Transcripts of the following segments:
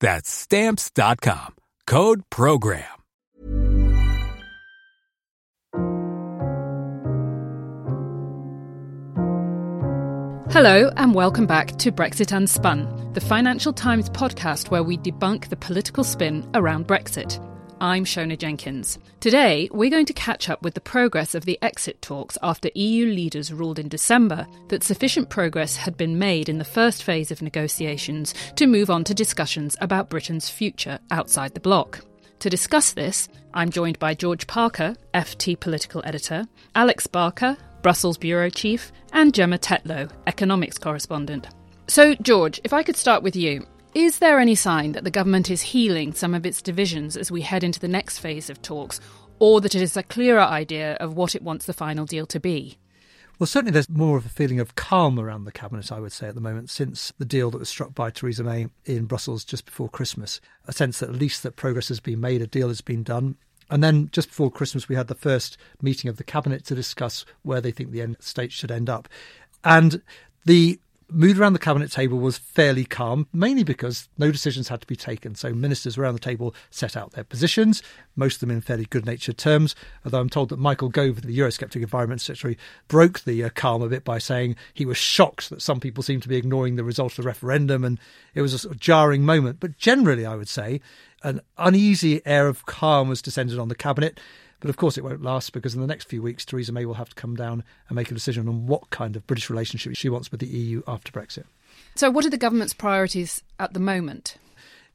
That's stamps.com. Code program. Hello, and welcome back to Brexit Unspun, the Financial Times podcast where we debunk the political spin around Brexit. I'm Siona Jenkins. Today, we're going to catch up with the progress of the exit talks after EU leaders ruled in December that sufficient progress had been made in the first phase of negotiations to move on to discussions about Britain's future outside the bloc. To discuss this, I'm joined by George Parker, FT political editor, Alex Barker, Brussels bureau chief, and Gemma Tetlow, economics correspondent. So, George, if I could start with you. Is there any sign that the government is healing some of its divisions as we head into the next phase of talks, or that it is a clearer idea of what it wants the final deal to be? Well, certainly there's more of a feeling of calm around the cabinet, I would say, at the moment, since the deal that was struck by Theresa May in Brussels just before Christmas. A sense that at least that progress has been made, a deal has been done. And then just before Christmas, we had the first meeting of the cabinet to discuss where they think the end state should end up. And the mood around the cabinet table was fairly calm, mainly because no decisions had to be taken. So ministers around the table set out their positions, most of them in fairly good-natured terms. Although I'm told that Michael Gove, the Eurosceptic Environment Secretary, broke the uh, calm a bit by saying he was shocked that some people seemed to be ignoring the result of the referendum, and it was a sort of jarring moment. But generally, I would say an uneasy air of calm was descended on the cabinet. But of course, it won't last because in the next few weeks, Theresa May will have to come down and make a decision on what kind of British relationship she wants with the EU after Brexit. So, what are the government's priorities at the moment?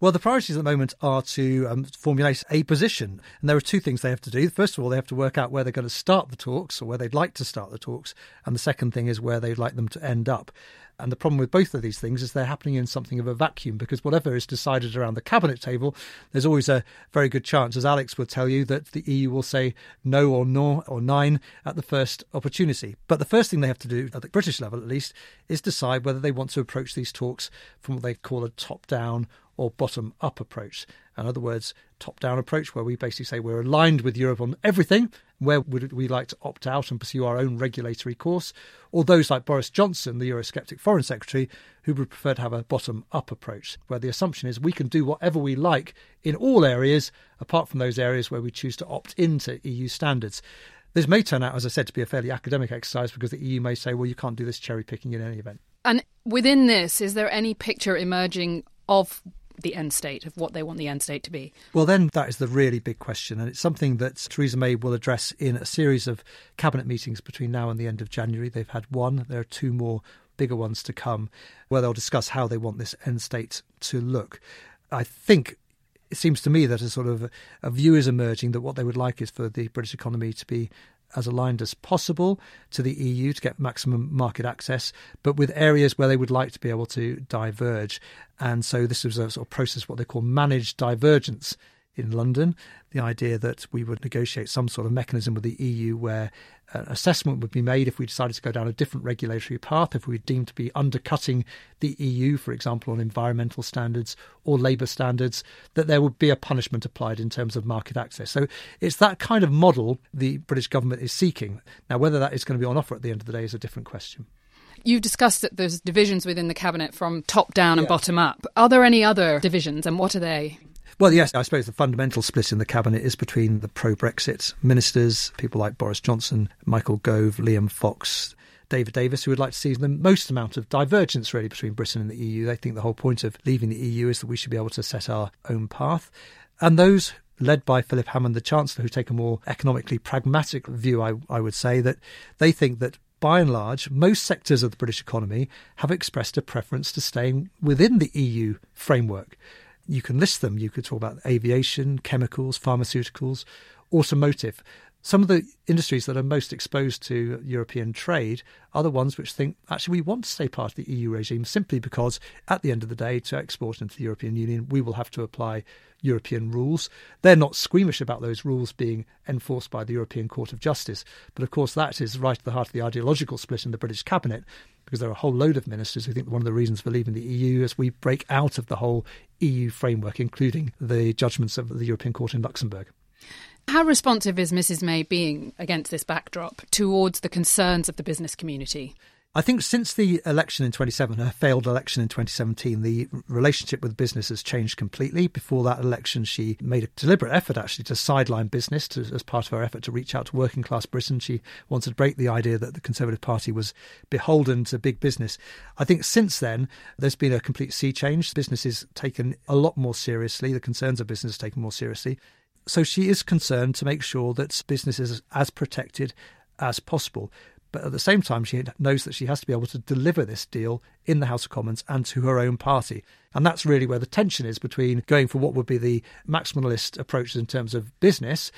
Well, the priorities at the moment are to um, formulate a position. And there are two things they have to do. First of all, they have to work out where they're going to start the talks or where they'd like to start the talks. And the second thing is where they'd like them to end up. And the problem with both of these things is they're happening in something of a vacuum because whatever is decided around the cabinet table, there's always a very good chance, as Alex will tell you, that the EU will say no or no or nine at the first opportunity. But the first thing they have to do, at the British level at least, is decide whether they want to approach these talks from what they call a top down or bottom up approach. In other words, top down approach, where we basically say we're aligned with Europe on everything. Where would we like to opt out and pursue our own regulatory course? Or those like Boris Johnson, the Eurosceptic Foreign Secretary, who would prefer to have a bottom up approach, where the assumption is we can do whatever we like in all areas, apart from those areas where we choose to opt into EU standards. This may turn out, as I said, to be a fairly academic exercise because the EU may say, well, you can't do this cherry picking in any event. And within this, is there any picture emerging of the end state, of what they want the end state to be? Well, then that is the really big question. And it's something that Theresa May will address in a series of cabinet meetings between now and the end of January. They've had one, there are two more bigger ones to come, where they'll discuss how they want this end state to look. I think it seems to me that a sort of a, view is emerging that what they would like is for the British economy to be as aligned as possible to the EU to get maximum market access, but with areas where they would like to be able to diverge. And so this was a sort of process, what they call managed divergence in London. The idea that we would negotiate some sort of mechanism with the EU where uh, an assessment would be made if we decided to go down a different regulatory path, if we were deemed to be undercutting the EU, for example, on environmental standards or labour standards, that there would be a punishment applied in terms of market access. So it's that kind of model the British government is seeking. Now, whether that is going to be on offer at the end of the day is a different question. You've discussed that there's divisions within the cabinet from top down and yeah. bottom up. Are there any other divisions, and what are they? Well, yes, I suppose the fundamental split in the cabinet is between the pro Brexit ministers, people like Boris Johnson, Michael Gove, Liam Fox, David Davis, who would like to see the most amount of divergence really between Britain and the EU. They think the whole point of leaving the EU is that we should be able to set our own path. And those led by Philip Hammond, the Chancellor, who take a more economically pragmatic view, I, I would say, that they think that by and large, most sectors of the British economy have expressed a preference to staying within the EU framework. You can list them. You could talk about aviation, chemicals, pharmaceuticals, automotive. Some of the industries that are most exposed to European trade are the ones which think actually we want to stay part of the EU regime simply because at the end of the day, to export into the European Union, we will have to apply European rules. They're not squeamish about those rules being enforced by the European Court of Justice. But of course, that is right at the heart of the ideological split in the British cabinet because there are a whole load of ministers who think one of the reasons for leaving the EU is we break out of the whole EU framework, including the judgments of the European Court in Luxembourg. How responsive is Mrs May being against this backdrop towards the concerns of the business community? I think since the election in 27, her failed election in 2017, the relationship with business has changed completely. Before that election, she made a deliberate effort actually to sideline business to, as part of her effort to reach out to working class Britain. She wanted to break the idea that the Conservative Party was beholden to big business. I think since then, there's been a complete sea change. Business is taken a lot more seriously. The concerns of business are taken more seriously. So she is concerned to make sure that business is as protected as possible. But at the same time, she knows that she has to be able to deliver this deal in the House of Commons and to her own party. And that's really where the tension is between going for what would be the maximalist approaches in terms of business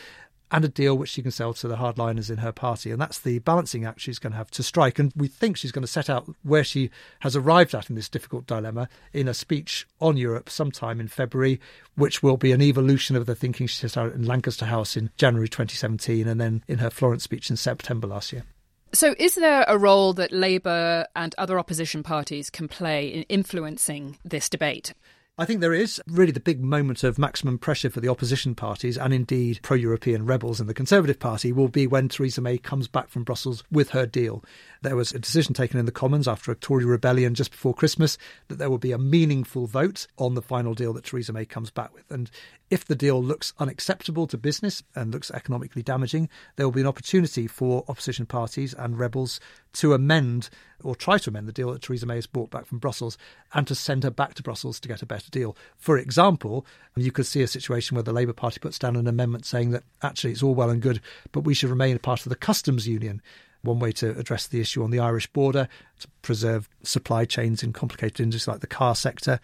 and a deal which she can sell to the hardliners in her party. And that's the balancing act she's going to have to strike. And we think she's going to set out where she has arrived at in this difficult dilemma in a speech on Europe sometime in February, which will be an evolution of the thinking she set out in Lancaster House in January 2017 and then in her Florence speech in September last year. So, is there a role that Labour and other opposition parties can play in influencing this debate? I think there is really the big moment of maximum pressure for the opposition parties and indeed pro European rebels in the Conservative Party will be when Theresa May comes back from Brussels with her deal. There was a decision taken in the Commons after a Tory rebellion just before Christmas that there will be a meaningful vote on the final deal that Theresa May comes back with. And if the deal looks unacceptable to business and looks economically damaging, there will be an opportunity for opposition parties and rebels to amend or try to amend the deal that Theresa May has brought back from Brussels and to send her back to Brussels to get a better deal. For example, you could see a situation where the Labour Party puts down an amendment saying that actually it's all well and good, but we should remain a part of the customs union. One way to address the issue on the Irish border, to preserve supply chains in complicated industries like the car sector.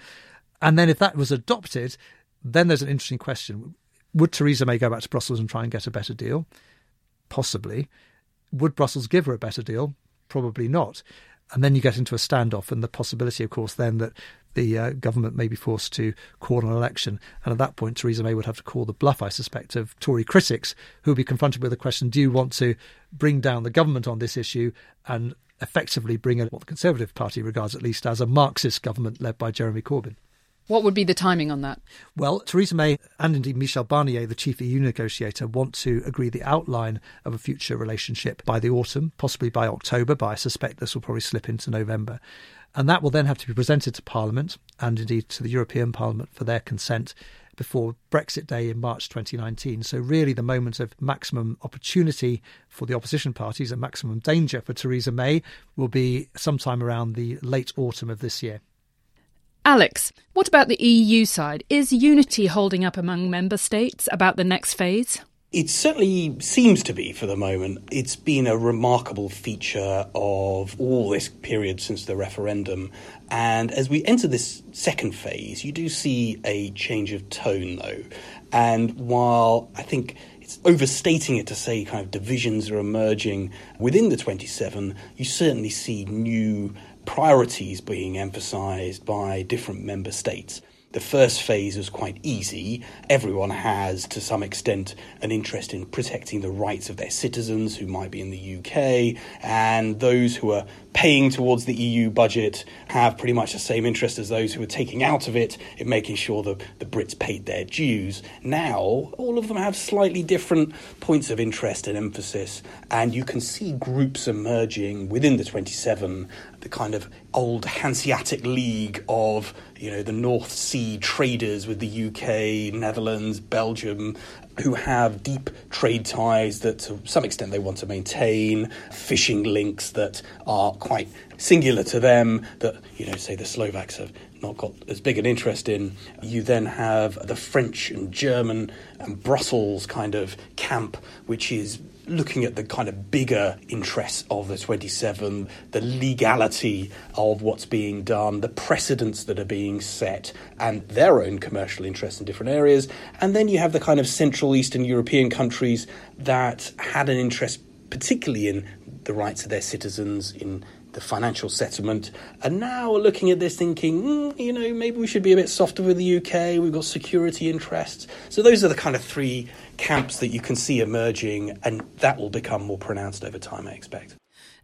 And then if that was adopted, then there's an interesting question. Would Theresa May go back to Brussels and try and get a better deal? Possibly. Would Brussels give her a better deal? Probably not. And then you get into a standoff, and the possibility, of course, then that the uh, government may be forced to call an election. And at that point, Theresa May would have to call the bluff, I suspect, of Tory critics who would be confronted with the question do you want to bring down the government on this issue and effectively bring in what the Conservative Party regards at least as a Marxist government led by Jeremy Corbyn? What would be the timing on that? Well, Theresa May and indeed Michel Barnier, the chief EU negotiator, want to agree the outline of a future relationship by the autumn, possibly by October, but I suspect this will probably slip into November. And that will then have to be presented to Parliament and indeed to the European Parliament for their consent before Brexit Day in March 2019. So, really, the moment of maximum opportunity for the opposition parties and maximum danger for Theresa May will be sometime around the late autumn of this year. Alex, what about the EU side? Is unity holding up among member states about the next phase? It certainly seems to be for the moment. It's been a remarkable feature of all this period since the referendum. And as we enter this second phase, you do see a change of tone, though. And while I think it's overstating it to say kind of divisions are emerging within the 27, you certainly see new priorities being emphasized by different member states. The first phase was quite easy. Everyone has, to some extent, an interest in protecting the rights of their citizens who might be in the UK, and those who are paying towards the EU budget have pretty much the same interest as those who are taking out of it in making sure that the Brits paid their dues. Now, all of them have slightly different points of interest and emphasis, and you can see groups emerging within the 27 the kind of old Hanseatic League of you know the North Sea traders with the UK, Netherlands, Belgium, who have deep trade ties that to some extent they want to maintain, fishing links that are quite singular to them, that, you know, say the Slovaks have not got as big an interest in. You then have the French and German and Brussels kind of camp, which is looking at the kind of bigger interests of the 27, the legality of what's being done, the precedents that are being set, and their own commercial interests in different areas. And then you have the kind of Central Eastern European countries that had an interest, particularly in the rights of their citizens, in the financial settlement, and now we're looking at this thinking, mm, you know, maybe we should be a bit softer with the UK. We've got security interests. So those are the kind of three camps that you can see emerging, and that will become more pronounced over time, I expect.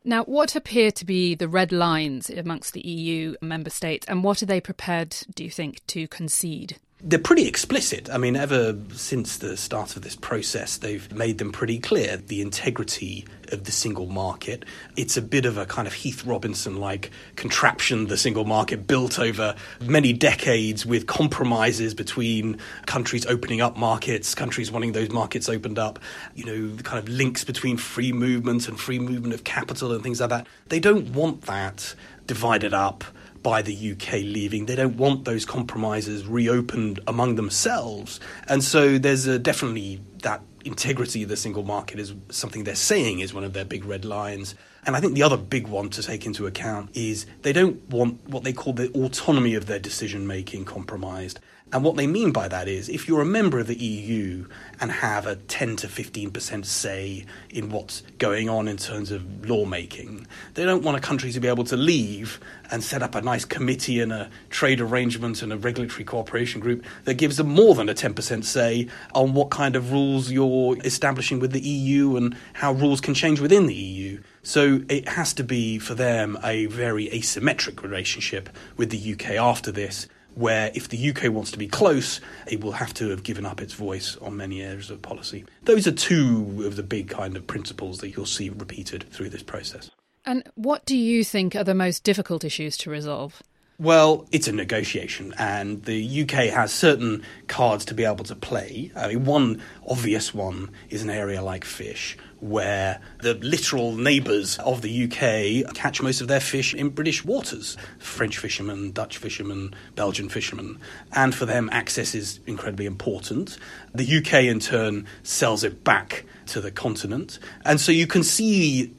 Now, what appear to be the red lines amongst the EU member states, and what are they prepared, do you think, to concede? They're pretty explicit. I mean, ever since the start of this process, they've made them pretty clear the integrity of the single market. It's a bit of a kind of Heath Robinson like contraption, the single market built over many decades with compromises between countries opening up markets, countries wanting those markets opened up, you know, the kind of links between free movement and free movement of capital and things like that. They don't want that divided up by the UK leaving. They don't want those compromises reopened among themselves. And so there's a, definitely that integrity of the single market is something they're saying is one of their big red lines. And I think the other big one to take into account is they don't want what they call the autonomy of their decision making compromised. And what they mean by that is if you're a member of the EU and have a 10 to 15% say in what's going on in terms of lawmaking, they don't want a country to be able to leave and set up a nice committee and a trade arrangement and a regulatory cooperation group that gives them more than a 10% say on what kind of rules you're establishing with the EU and how rules can change within the EU. So it has to be for them a very asymmetric relationship with the UK after this where if the UK wants to be close, it will have to have given up its voice on many areas of policy. Those are two of the big kind of principles that you'll see repeated through this process. And what do you think are the most difficult issues to resolve? Well, it's a negotiation, and the UK has certain cards to be able to play. I mean, one obvious one is an area like fish, where the literal neighbours of the UK catch most of their fish in British waters French fishermen, Dutch fishermen, Belgian fishermen. And for them, access is incredibly important. The UK, in turn, sells it back to the continent. And so you can see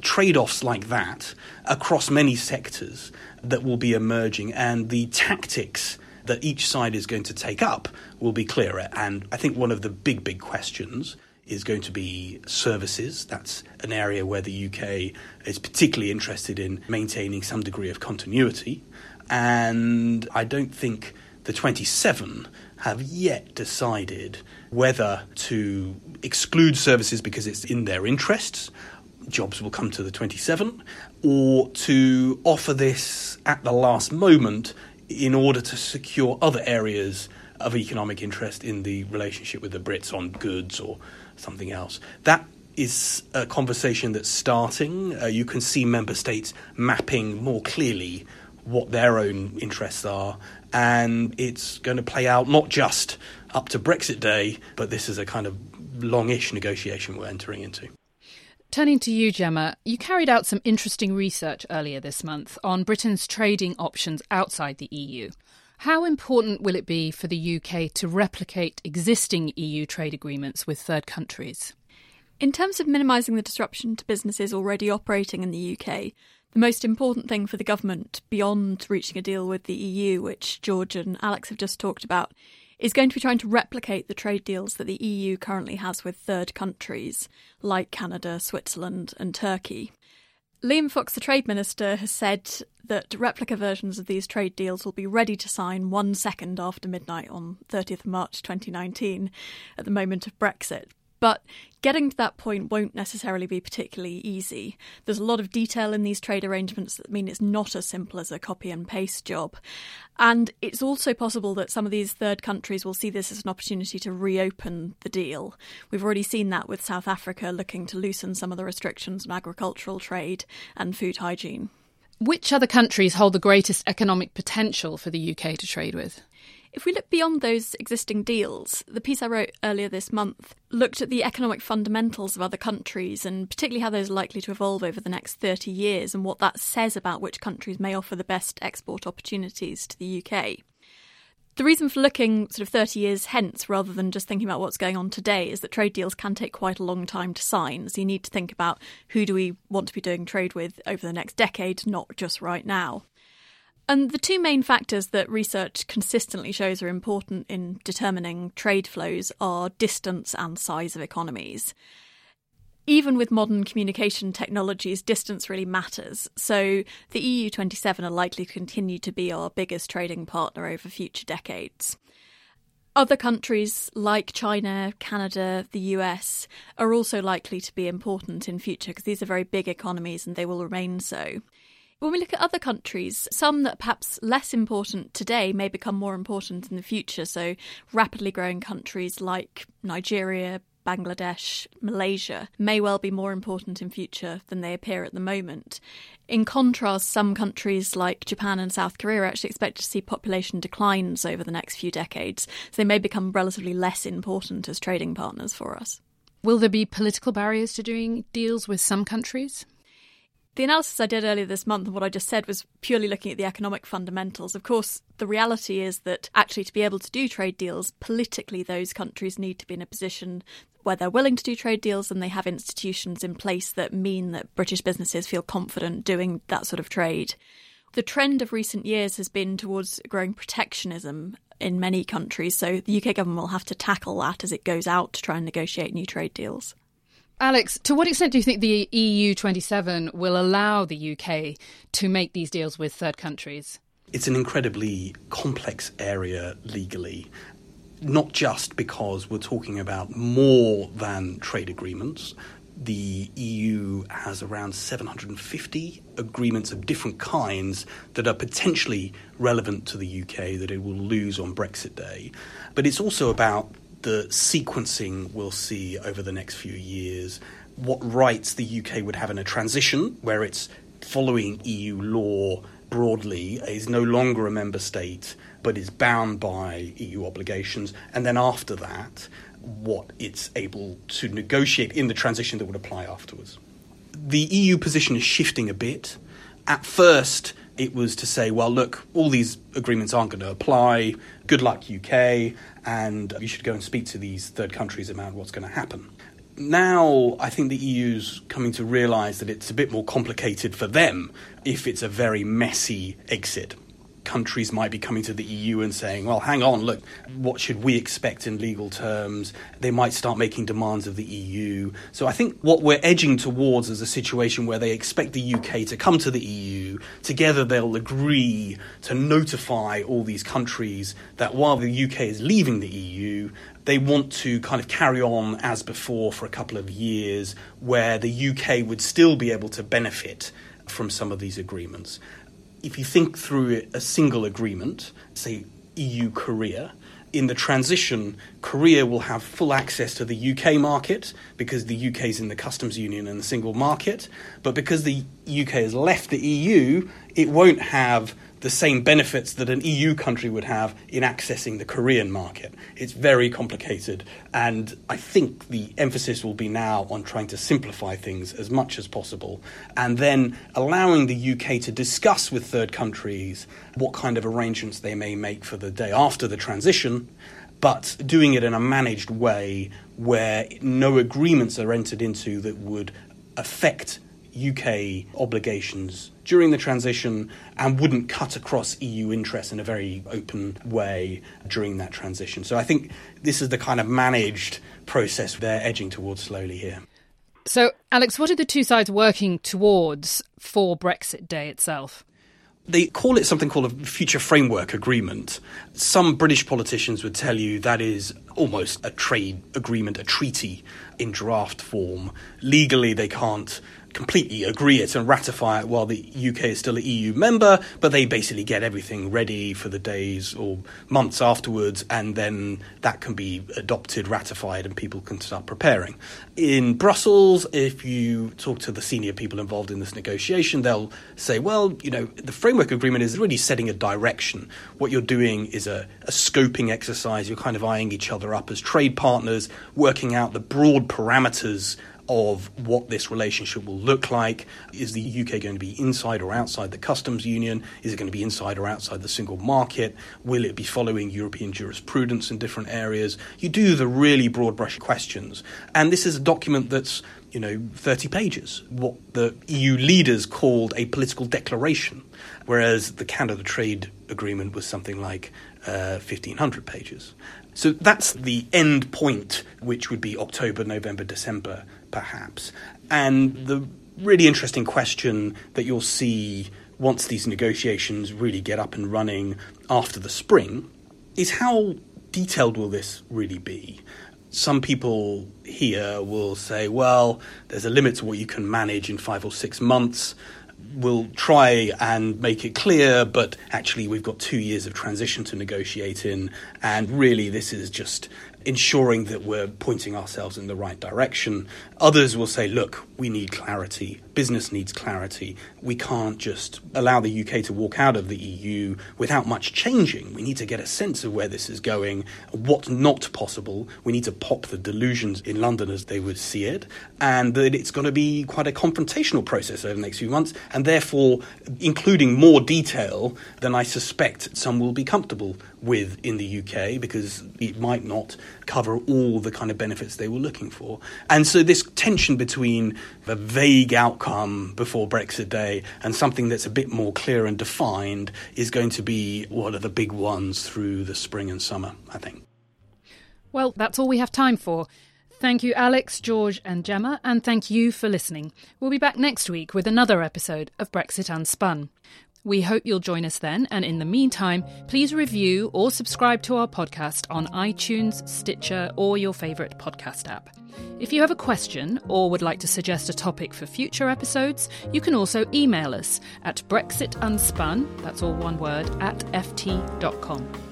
trade offs like that across many sectors that will be emerging, and the tactics that each side is going to take up will be clearer. And I think one of the big, big questions is going to be services. That's an area where the UK is particularly interested in maintaining some degree of continuity. And I don't think the 27 have yet decided whether to exclude services because it's in their interests jobs will come to the 27, or to offer this at the last moment in order to secure other areas of economic interest in the relationship with the Brits on goods or something else. That is a conversation that's starting. Uh, you can see member states mapping more clearly what their own interests are, and it's going to play out not just up to Brexit Day, but this is a kind of longish negotiation we're entering into. Turning to you, Gemma, you carried out some interesting research earlier this month on Britain's trading options outside the EU. How important will it be for the UK to replicate existing EU trade agreements with third countries? In terms of minimising the disruption to businesses already operating in the UK, the most important thing for the government, beyond reaching a deal with the EU, which George and Alex have just talked about, is going to be trying to replicate the trade deals that the EU currently has with third countries like Canada, Switzerland, and Turkey. Liam Fox, the Trade Minister, has said that replica versions of these trade deals will be ready to sign one second after midnight on 30th of March 2019 at the moment of Brexit. But getting to that point won't necessarily be particularly easy. There's a lot of detail in these trade arrangements that mean it's not as simple as a copy and paste job. And it's also possible that some of these third countries will see this as an opportunity to reopen the deal. We've already seen that with South Africa looking to loosen some of the restrictions on agricultural trade and food hygiene. Which other countries hold the greatest economic potential for the UK to trade with? If we look beyond those existing deals, the piece I wrote earlier this month looked at the economic fundamentals of other countries and particularly how those are likely to evolve over the next 30 years and what that says about which countries may offer the best export opportunities to the UK. The reason for looking sort of 30 years hence rather than just thinking about what's going on today is that trade deals can take quite a long time to sign. So you need to think about who do we want to be doing trade with over the next decade, not just right now. And the two main factors that research consistently shows are important in determining trade flows are distance and size of economies. Even with modern communication technologies, distance really matters. So the EU 27 are likely to continue to be our biggest trading partner over future decades. Other countries like China, Canada, the US are also likely to be important in future because these are very big economies and they will remain so. When we look at other countries, some that perhaps less important today may become more important in the future. So, rapidly growing countries like Nigeria, Bangladesh, Malaysia may well be more important in future than they appear at the moment. In contrast, some countries like Japan and South Korea are actually expected to see population declines over the next few decades, so they may become relatively less important as trading partners for us. Will there be political barriers to doing deals with some countries? The analysis I did earlier this month and what I just said was purely looking at the economic fundamentals. Of course, the reality is that actually to be able to do trade deals, politically, those countries need to be in a position where they're willing to do trade deals and they have institutions in place that mean that British businesses feel confident doing that sort of trade. The trend of recent years has been towards growing protectionism in many countries, so the UK government will have to tackle that as it goes out to try and negotiate new trade deals. Alex, to what extent do you think the EU 27 will allow the UK to make these deals with third countries? It's an incredibly complex area legally, not just because we're talking about more than trade agreements. The EU has around 750 agreements of different kinds that are potentially relevant to the UK that it will lose on Brexit Day. But it's also about the sequencing we'll see over the next few years, what rights the UK would have in a transition where it's following EU law broadly, is no longer a member state but is bound by EU obligations, and then after that, what it's able to negotiate in the transition that would apply afterwards. The EU position is shifting a bit. At first, it was to say, well, look, all these agreements aren't going to apply. Good luck, UK, and you should go and speak to these third countries about what's going to happen. Now, I think the EU's coming to realise that it's a bit more complicated for them if it's a very messy exit countries might be coming to the EU and saying, well, hang on, look, what should we expect in legal terms? They might start making demands of the EU. So I think what we're edging towards is a situation where they expect the UK to come to the EU. Together they'll agree to notify all these countries that while the UK is leaving the EU, they want to kind of carry on as before for a couple of years, where the UK would still be able to benefit from some of these agreements if you think through a single agreement, say EU Korea, in the transition, Korea will have full access to the UK market because the UK is in the customs union and the single market. But because the UK has left the EU, it won't have the same benefits that an EU country would have in accessing the Korean market. It's very complicated, and I think the emphasis will be now on trying to simplify things as much as possible, and then allowing the UK to discuss with third countries what kind of arrangements they may make for the day after the transition. But doing it in a managed way where no agreements are entered into that would affect UK obligations during the transition and wouldn't cut across EU interests in a very open way during that transition. So I think this is the kind of managed process they're edging towards slowly here. So, Alex, what are the two sides working towards for Brexit Day itself? They call it something called a future framework agreement. Some British politicians would tell you that is almost a trade agreement, a treaty in draft form. Legally, they can't completely agree it and ratify it while the UK is still an EU member, but they basically get everything ready for the days or months afterwards, and then that can be adopted, ratified, and people can start preparing. In Brussels, if you talk to the senior people involved in this negotiation, they'll say, well, you know, the framework agreement is really setting a direction. What you're doing is a, a scoping exercise. You're kind of eyeing each other up as trade partners, working out the broad parameters of what this relationship will look like. Is the UK going to be inside or outside the customs union? Is it going to be inside or outside the single market? Will it be following European jurisprudence in different areas? You do the really broad brush questions. And this is a document that's you know, 30 pages, what the EU leaders called a political declaration, whereas the Canada Trade Agreement was something like uh, 1,500 pages. So that's the end point, which would be October, November, December perhaps. And the really interesting question that you'll see once these negotiations really get up and running after the spring is how detailed will this really be? Some people here will say, well, there's a limit to what you can manage in five or six months. We'll try and make it clear, but actually, we've got two years of transition to negotiate in, and really, this is just ensuring that we're pointing ourselves in the right direction. Others will say, look, we need clarity. Business needs clarity. We can't just allow the UK to walk out of the EU without much changing. We need to get a sense of where this is going, what's not possible. We need to pop the delusions in London as they would see it, and that it's going to be quite a confrontational process over the next few months, and therefore including more detail than I suspect some will be comfortable with in the UK because it might not cover all the kind of benefits they were looking for. And so this tension between a vague outcome before Brexit Day and something that's a bit more clear and defined is going to be one of the big ones through the spring and summer, I think. Well, that's all we have time for. Thank you, Alex, George, and Gemma, and thank you for listening. We'll be back next week with another episode of Brexit Unspun. We hope you'll join us then, and in the meantime, please review or subscribe to our podcast on iTunes, Stitcher, or your favourite podcast app. If you have a question or would like to suggest a topic for future episodes, you can also email us at brexitunspun, that's all one word, at ft.com.